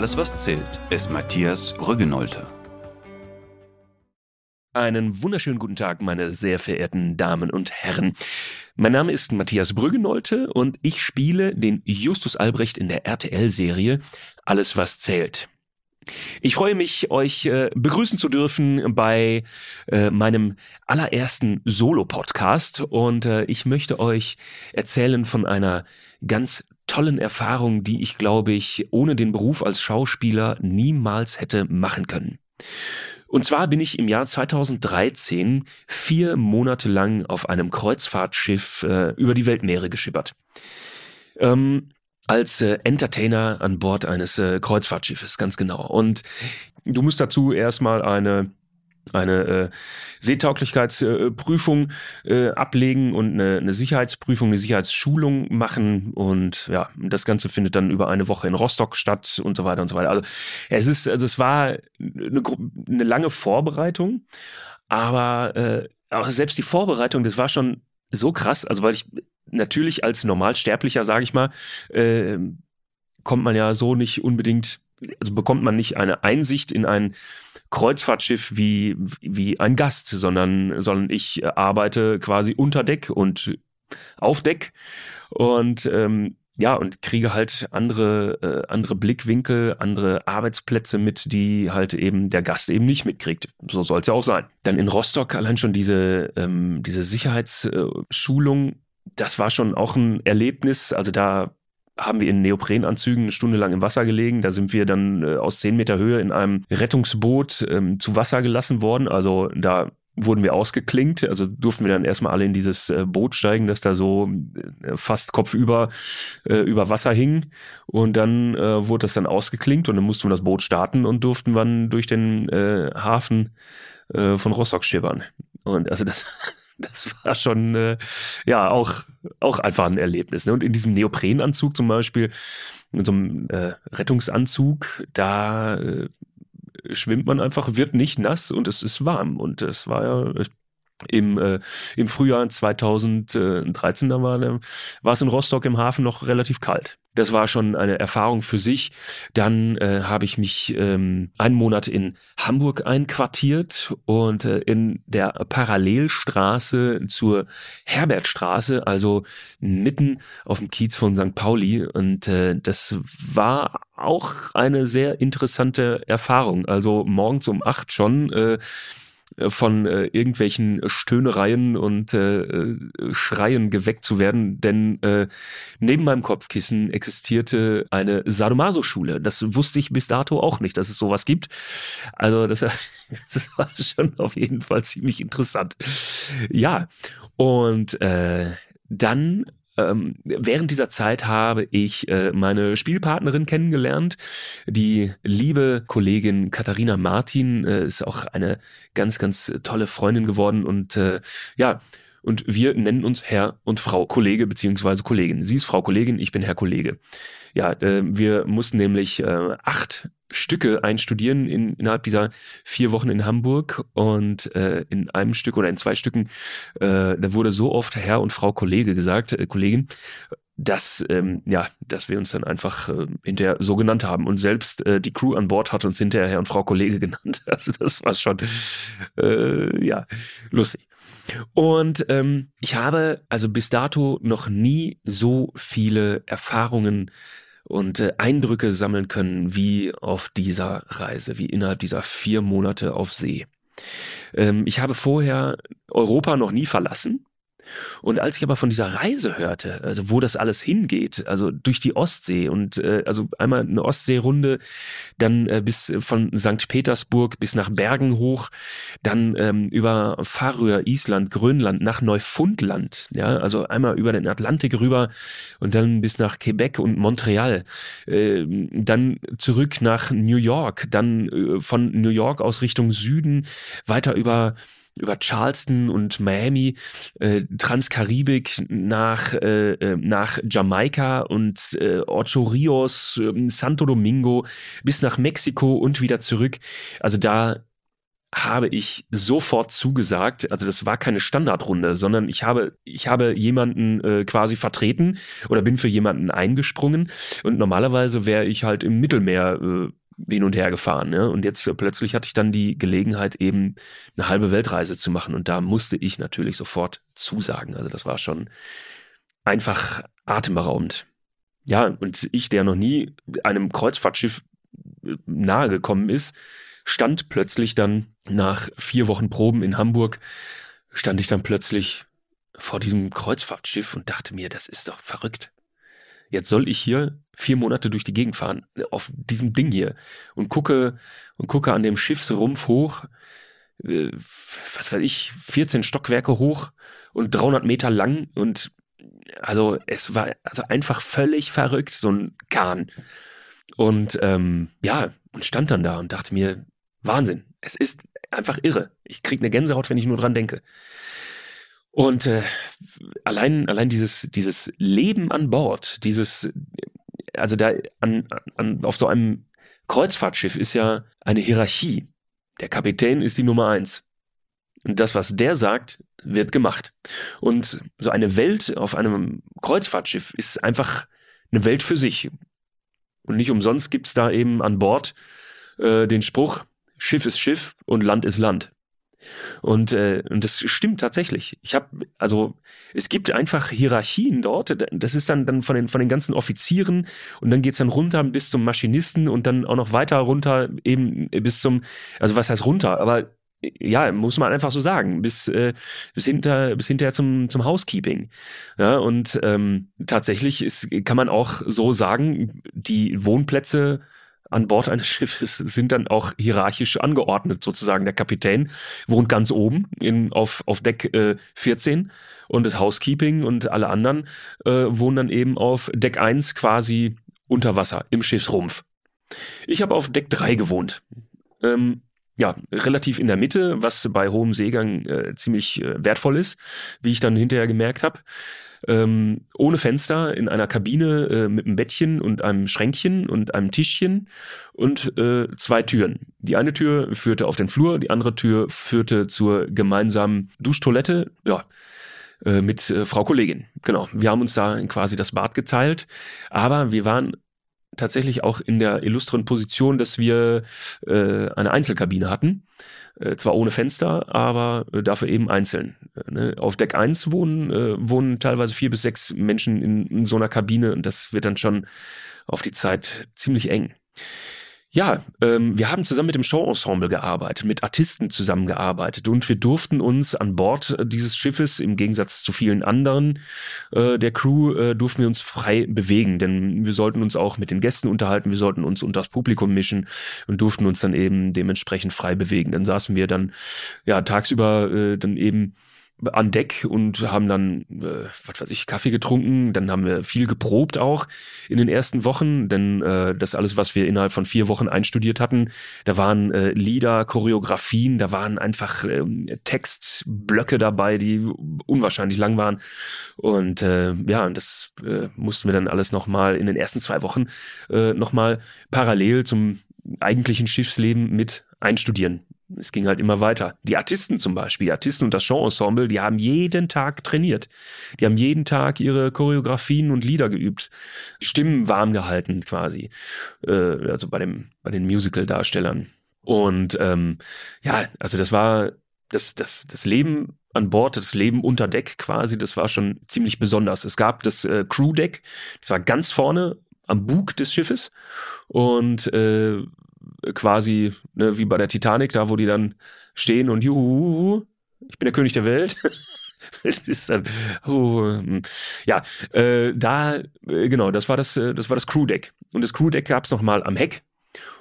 Alles, was zählt, ist Matthias Brüggenolte. Einen wunderschönen guten Tag, meine sehr verehrten Damen und Herren. Mein Name ist Matthias Brüggenolte und ich spiele den Justus Albrecht in der RTL-Serie Alles, was zählt. Ich freue mich, euch äh, begrüßen zu dürfen bei äh, meinem allerersten Solo-Podcast und äh, ich möchte euch erzählen von einer ganz tollen Erfahrung, die ich, glaube ich, ohne den Beruf als Schauspieler niemals hätte machen können. Und zwar bin ich im Jahr 2013 vier Monate lang auf einem Kreuzfahrtschiff äh, über die Weltmeere geschippert. Ähm, als äh, Entertainer an Bord eines äh, Kreuzfahrtschiffes, ganz genau. Und du musst dazu erstmal eine eine äh, Seetauglichkeitsprüfung äh, ablegen und eine, eine Sicherheitsprüfung, eine Sicherheitsschulung machen. Und ja, das Ganze findet dann über eine Woche in Rostock statt und so weiter und so weiter. Also es ist, also es war eine, eine lange Vorbereitung, aber, äh, aber selbst die Vorbereitung, das war schon so krass, also weil ich natürlich als Normalsterblicher, sage ich mal, äh, kommt man ja so nicht unbedingt, also bekommt man nicht eine Einsicht in ein Kreuzfahrtschiff wie, wie ein Gast, sondern, sondern ich arbeite quasi unter Deck und auf Deck und ähm, ja, und kriege halt andere, äh, andere Blickwinkel, andere Arbeitsplätze mit, die halt eben der Gast eben nicht mitkriegt. So soll es ja auch sein. Dann in Rostock allein schon diese, ähm, diese Sicherheitsschulung, das war schon auch ein Erlebnis. Also da haben wir in Neoprenanzügen eine Stunde lang im Wasser gelegen. Da sind wir dann äh, aus zehn Meter Höhe in einem Rettungsboot ähm, zu Wasser gelassen worden. Also da wurden wir ausgeklinkt, also durften wir dann erstmal alle in dieses äh, Boot steigen, das da so äh, fast kopfüber äh, über Wasser hing und dann äh, wurde das dann ausgeklinkt und dann mussten wir das Boot starten und durften dann durch den äh, Hafen äh, von Rostock schippern. Und also das das war schon äh, ja auch, auch einfach ein Erlebnis. Ne? Und in diesem Neoprenanzug zum Beispiel, in so einem äh, Rettungsanzug, da äh, schwimmt man einfach, wird nicht nass und es ist warm. Und es war ja im, äh, im Frühjahr 2013, da war, war es in Rostock im Hafen noch relativ kalt. Das war schon eine Erfahrung für sich. Dann äh, habe ich mich ähm, einen Monat in Hamburg einquartiert und äh, in der Parallelstraße zur Herbertstraße, also mitten auf dem Kiez von St. Pauli. Und äh, das war auch eine sehr interessante Erfahrung. Also morgens um acht schon. Äh, von äh, irgendwelchen Stöhnereien und äh, äh, Schreien geweckt zu werden, denn äh, neben meinem Kopfkissen existierte eine Sadomaso-Schule. Das wusste ich bis dato auch nicht, dass es sowas gibt. Also das, das war schon auf jeden Fall ziemlich interessant. Ja, und äh, dann ähm, während dieser Zeit habe ich äh, meine Spielpartnerin kennengelernt. Die liebe Kollegin Katharina Martin äh, ist auch eine ganz, ganz tolle Freundin geworden und äh, ja, und wir nennen uns Herr und Frau Kollege beziehungsweise Kollegin. Sie ist Frau Kollegin, ich bin Herr Kollege. Ja, äh, wir mussten nämlich äh, acht Stücke einstudieren in, innerhalb dieser vier Wochen in Hamburg und äh, in einem Stück oder in zwei Stücken, äh, da wurde so oft Herr und Frau Kollege gesagt, äh, Kollegin, dass ähm, ja, dass wir uns dann einfach äh, hinterher so genannt haben und selbst äh, die Crew an Bord hat uns hinterher Herr und Frau Kollege genannt. Also das war schon äh, ja lustig. Und ähm, ich habe also bis dato noch nie so viele Erfahrungen und äh, Eindrücke sammeln können wie auf dieser Reise, wie innerhalb dieser vier Monate auf See. Ähm, ich habe vorher Europa noch nie verlassen und als ich aber von dieser Reise hörte, also wo das alles hingeht, also durch die Ostsee und äh, also einmal eine Ostseerunde, dann äh, bis von St. Petersburg bis nach Bergen hoch, dann ähm, über Färöer, Island, Grönland nach Neufundland, ja, also einmal über den Atlantik rüber und dann bis nach Quebec und Montreal, äh, dann zurück nach New York, dann äh, von New York aus Richtung Süden weiter über über Charleston und Miami, äh, Transkaribik nach, äh, äh, nach Jamaika und äh, Ocho Rios, äh, Santo Domingo bis nach Mexiko und wieder zurück. Also da habe ich sofort zugesagt. Also das war keine Standardrunde, sondern ich habe, ich habe jemanden äh, quasi vertreten oder bin für jemanden eingesprungen. Und normalerweise wäre ich halt im Mittelmeer äh, hin und her gefahren. Ne? Und jetzt äh, plötzlich hatte ich dann die Gelegenheit, eben eine halbe Weltreise zu machen. Und da musste ich natürlich sofort zusagen. Also das war schon einfach atemberaubend. Ja, und ich, der noch nie einem Kreuzfahrtschiff äh, nahe gekommen ist, stand plötzlich dann nach vier Wochen Proben in Hamburg, stand ich dann plötzlich vor diesem Kreuzfahrtschiff und dachte mir, das ist doch verrückt. Jetzt soll ich hier vier Monate durch die Gegend fahren, auf diesem Ding hier, und gucke, und gucke an dem Schiffsrumpf hoch, äh, was weiß ich, 14 Stockwerke hoch und 300 Meter lang und also es war also einfach völlig verrückt, so ein Kahn. Und ähm, ja, und stand dann da und dachte mir, Wahnsinn, es ist einfach irre. Ich kriege eine Gänsehaut, wenn ich nur dran denke. Und äh, allein, allein dieses, dieses Leben an Bord, dieses, also da an, an, auf so einem Kreuzfahrtschiff ist ja eine Hierarchie. Der Kapitän ist die Nummer eins. Und das, was der sagt, wird gemacht. Und so eine Welt auf einem Kreuzfahrtschiff ist einfach eine Welt für sich. Und nicht umsonst gibt's da eben an Bord äh, den Spruch, Schiff ist Schiff und Land ist Land. Und, äh, und das stimmt tatsächlich. Ich habe, also es gibt einfach Hierarchien dort. Das ist dann, dann von, den, von den ganzen Offizieren und dann geht's dann runter bis zum Maschinisten und dann auch noch weiter runter eben bis zum, also was heißt runter, aber ja, muss man einfach so sagen, bis, äh, bis, hinter, bis hinterher zum, zum Housekeeping. Ja, und ähm, tatsächlich ist, kann man auch so sagen, die Wohnplätze an Bord eines Schiffes sind dann auch hierarchisch angeordnet, sozusagen. Der Kapitän wohnt ganz oben in, auf, auf Deck äh, 14 und das Housekeeping und alle anderen äh, wohnen dann eben auf Deck 1 quasi unter Wasser im Schiffsrumpf. Ich habe auf Deck 3 gewohnt. Ähm, ja, relativ in der Mitte, was bei hohem Seegang äh, ziemlich äh, wertvoll ist, wie ich dann hinterher gemerkt habe ähm, ohne Fenster in einer Kabine äh, mit einem Bettchen und einem Schränkchen und einem Tischchen und äh, zwei Türen. Die eine Tür führte auf den Flur, die andere Tür führte zur gemeinsamen Duschtoilette. Ja, äh, mit äh, Frau Kollegin. Genau. Wir haben uns da quasi das Bad geteilt, aber wir waren tatsächlich auch in der illustren Position, dass wir äh, eine Einzelkabine hatten. Äh, zwar ohne Fenster, aber äh, dafür eben einzeln. Äh, ne? Auf Deck 1 wohnen, äh, wohnen teilweise vier bis sechs Menschen in, in so einer Kabine und das wird dann schon auf die Zeit ziemlich eng. Ja, ähm, wir haben zusammen mit dem Showensemble gearbeitet, mit Artisten zusammengearbeitet und wir durften uns an Bord dieses Schiffes, im Gegensatz zu vielen anderen äh, der Crew, äh, durften wir uns frei bewegen, denn wir sollten uns auch mit den Gästen unterhalten, wir sollten uns unter das Publikum mischen und durften uns dann eben dementsprechend frei bewegen. Dann saßen wir dann ja tagsüber äh, dann eben an Deck und haben dann, äh, was weiß ich, Kaffee getrunken. Dann haben wir viel geprobt auch in den ersten Wochen, denn äh, das alles, was wir innerhalb von vier Wochen einstudiert hatten, da waren äh, Lieder, Choreografien, da waren einfach äh, Textblöcke dabei, die unwahrscheinlich lang waren. Und äh, ja, das äh, mussten wir dann alles nochmal in den ersten zwei Wochen äh, nochmal parallel zum eigentlichen Schiffsleben mit einstudieren es ging halt immer weiter. Die Artisten zum Beispiel, die Artisten und das Showensemble, die haben jeden Tag trainiert. Die haben jeden Tag ihre Choreografien und Lieder geübt, Stimmen warm gehalten quasi. Äh, also bei dem, bei den Musical-Darstellern. Und ähm, ja, also das war das, das, das Leben an Bord, das Leben unter Deck quasi, das war schon ziemlich besonders. Es gab das äh, Crew-Deck, das war ganz vorne am Bug des Schiffes und äh, quasi ne, wie bei der Titanic, da wo die dann stehen und juhu, ich bin der König der Welt. dann, uh, ja, äh, da, äh, genau, das war das, äh, das war das Crewdeck. Und das Crewdeck gab es nochmal am Heck.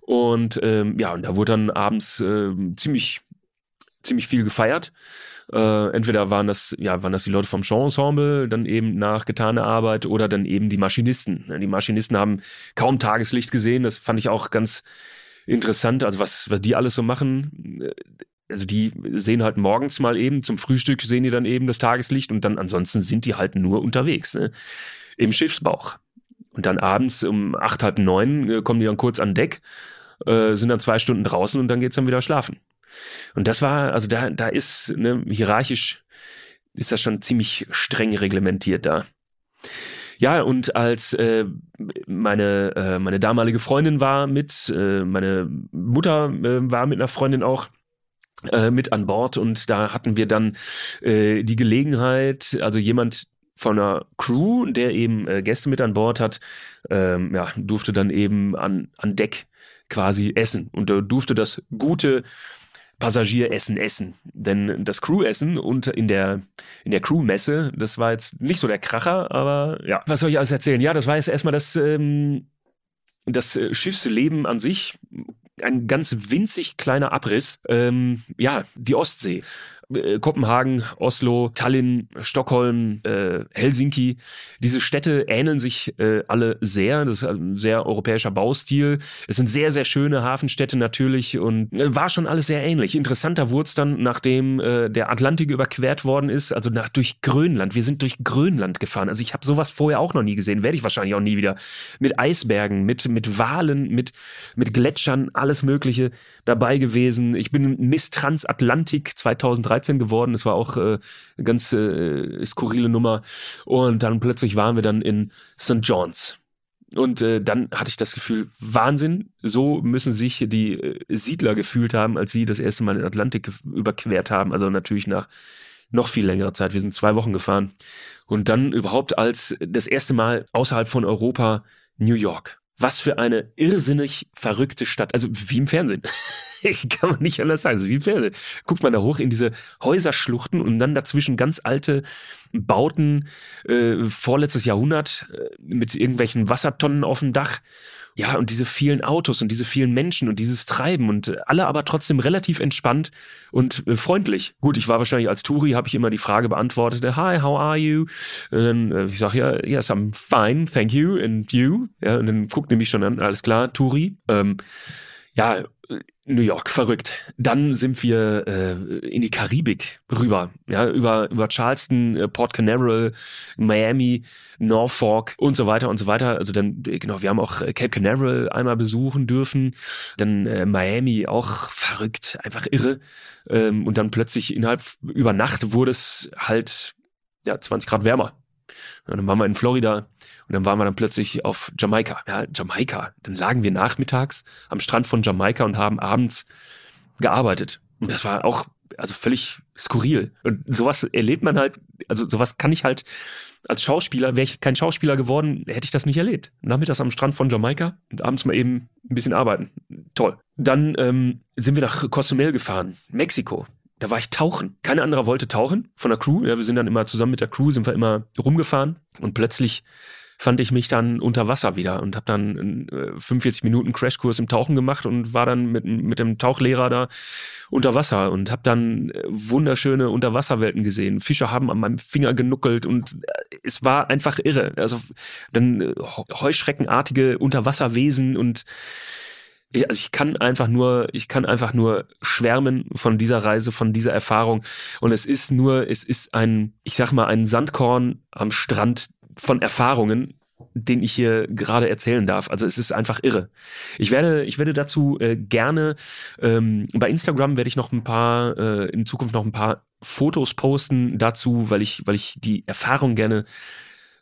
Und ähm, ja, und da wurde dann abends äh, ziemlich, ziemlich viel gefeiert. Äh, entweder waren das, ja, waren das die Leute vom Showensemble, dann eben nach getaner Arbeit oder dann eben die Maschinisten. Die Maschinisten haben kaum Tageslicht gesehen. Das fand ich auch ganz, interessant, also was, was die alles so machen. Also die sehen halt morgens mal eben, zum Frühstück sehen die dann eben das Tageslicht und dann ansonsten sind die halt nur unterwegs, ne? im Schiffsbauch. Und dann abends um acht, halb neun äh, kommen die dann kurz an Deck, äh, sind dann zwei Stunden draußen und dann geht's dann wieder schlafen. Und das war, also da, da ist ne, hierarchisch ist das schon ziemlich streng reglementiert da. Ja, und als äh, meine, äh, meine damalige Freundin war mit, äh, meine Mutter äh, war mit einer Freundin auch äh, mit an Bord und da hatten wir dann äh, die Gelegenheit, also jemand von einer Crew, der eben äh, Gäste mit an Bord hat, ähm, ja, durfte dann eben an, an Deck quasi essen. Und äh, durfte das gute Passagieressen essen. Denn das Crewessen und in der, in der Crewmesse, das war jetzt nicht so der Kracher, aber ja, was soll ich alles erzählen? Ja, das war jetzt erstmal das, ähm, das äh, Schiffsleben an sich. Ein ganz winzig kleiner Abriss. Ähm, ja, die Ostsee. Äh, Kopenhagen, Oslo, Tallinn, Stockholm, äh, Helsinki. Diese Städte ähneln sich äh, alle sehr. Das ist ein sehr europäischer Baustil. Es sind sehr, sehr schöne Hafenstädte natürlich und äh, war schon alles sehr ähnlich. Interessanter wurde es dann, nachdem äh, der Atlantik überquert worden ist, also nach, durch Grönland. Wir sind durch Grönland gefahren. Also ich habe sowas vorher auch noch nie gesehen, werde ich wahrscheinlich auch nie wieder. Mit Eisbergen, mit, mit Walen, mit, mit Gletschern, alles Mögliche dabei gewesen. Ich bin Miss Transatlantik 2013 13 geworden. Es war auch äh, eine ganz äh, skurrile Nummer. Und dann plötzlich waren wir dann in St. John's. Und äh, dann hatte ich das Gefühl, Wahnsinn, so müssen sich die äh, Siedler gefühlt haben, als sie das erste Mal den Atlantik überquert haben. Also natürlich nach noch viel längerer Zeit. Wir sind zwei Wochen gefahren. Und dann überhaupt als das erste Mal außerhalb von Europa New York. Was für eine irrsinnig verrückte Stadt. Also wie im Fernsehen. ich kann man nicht anders sagen. Also wie im Fernsehen. Guckt man da hoch in diese Häuserschluchten und dann dazwischen ganz alte Bauten, äh, vorletztes Jahrhundert, äh, mit irgendwelchen Wassertonnen auf dem Dach. Ja, und diese vielen Autos und diese vielen Menschen und dieses Treiben und alle aber trotzdem relativ entspannt und äh, freundlich. Gut, ich war wahrscheinlich als Touri, habe ich immer die Frage beantwortet, hi, how are you? Und dann, äh, ich sage ja, yes, I'm fine, thank you, and you? Ja, und dann guckt nämlich schon an, alles klar, Touri. Ähm, ja, New York, verrückt. Dann sind wir äh, in die Karibik rüber, ja, über, über Charleston, äh, Port Canaveral, Miami, Norfolk und so weiter und so weiter. Also dann, äh, genau, wir haben auch Cape Canaveral einmal besuchen dürfen, dann äh, Miami auch verrückt, einfach irre. Ähm, und dann plötzlich innerhalb, über Nacht wurde es halt, ja, 20 Grad wärmer. Und dann waren wir in Florida und dann waren wir dann plötzlich auf Jamaika. Ja, Jamaika. Dann lagen wir nachmittags am Strand von Jamaika und haben abends gearbeitet. Und das war auch, also völlig skurril. Und sowas erlebt man halt, also sowas kann ich halt als Schauspieler, wäre ich kein Schauspieler geworden, hätte ich das nicht erlebt. Nachmittags am Strand von Jamaika und abends mal eben ein bisschen arbeiten. Toll. Dann ähm, sind wir nach Cozumel gefahren, Mexiko. Da war ich tauchen. Kein anderer wollte tauchen von der Crew. Ja, wir sind dann immer zusammen mit der Crew, sind wir immer rumgefahren und plötzlich fand ich mich dann unter Wasser wieder und habe dann äh, 45 Minuten Crashkurs im Tauchen gemacht und war dann mit, mit dem Tauchlehrer da unter Wasser und habe dann äh, wunderschöne Unterwasserwelten gesehen. Fische haben an meinem Finger genuckelt und äh, es war einfach irre. Also dann äh, heuschreckenartige Unterwasserwesen und also ich kann einfach nur, ich kann einfach nur schwärmen von dieser Reise, von dieser Erfahrung. Und es ist nur, es ist ein, ich sag mal, ein Sandkorn am Strand von Erfahrungen, den ich hier gerade erzählen darf. Also es ist einfach irre. Ich werde, ich werde dazu äh, gerne ähm, bei Instagram werde ich noch ein paar äh, in Zukunft noch ein paar Fotos posten dazu, weil ich, weil ich die Erfahrung gerne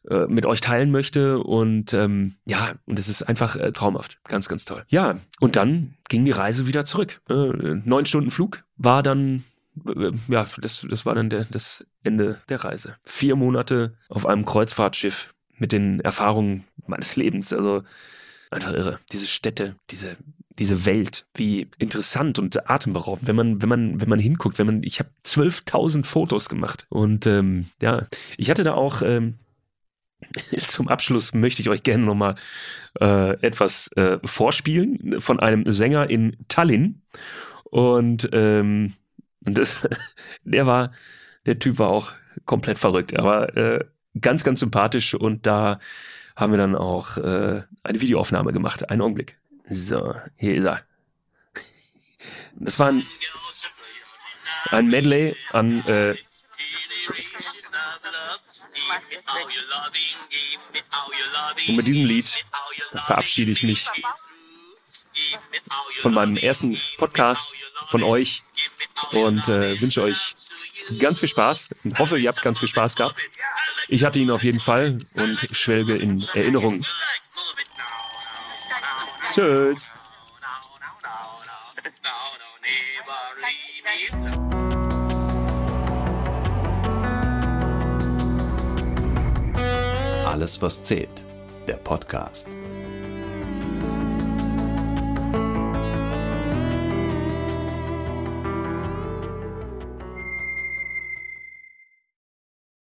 äh, mit euch teilen möchte. Und ähm, ja, und es ist einfach äh, traumhaft. Ganz, ganz toll. Ja, und dann ging die Reise wieder zurück. Äh, neun Stunden Flug war dann äh, ja, das, das war dann der, das Ende der Reise. Vier Monate auf einem Kreuzfahrtschiff mit den Erfahrungen meines Lebens. Also einfach irre. Diese Städte, diese, diese Welt, wie interessant und atemberaubend, wenn man, wenn man, wenn man hinguckt, wenn man, ich habe 12.000 Fotos gemacht und ähm, ja, ich hatte da auch ähm, zum Abschluss möchte ich euch gerne nochmal äh, etwas äh, vorspielen von einem Sänger in Tallinn. Und, ähm, das, der war, der Typ war auch komplett verrückt, aber äh, ganz, ganz sympathisch und da haben wir dann auch äh, eine Videoaufnahme gemacht. Einen Augenblick. So, hier ist er. Das war ein, ein Medley an äh, und mit diesem Lied verabschiede ich mich von meinem ersten Podcast, von euch. und äh, wünsche euch ganz viel Spaß. Ich hoffe, ihr habt ganz viel Spaß gehabt. Ich hatte ihn auf jeden Fall und schwelge in Erinnerung. Tschüss. Alles, was zählt. Der Podcast.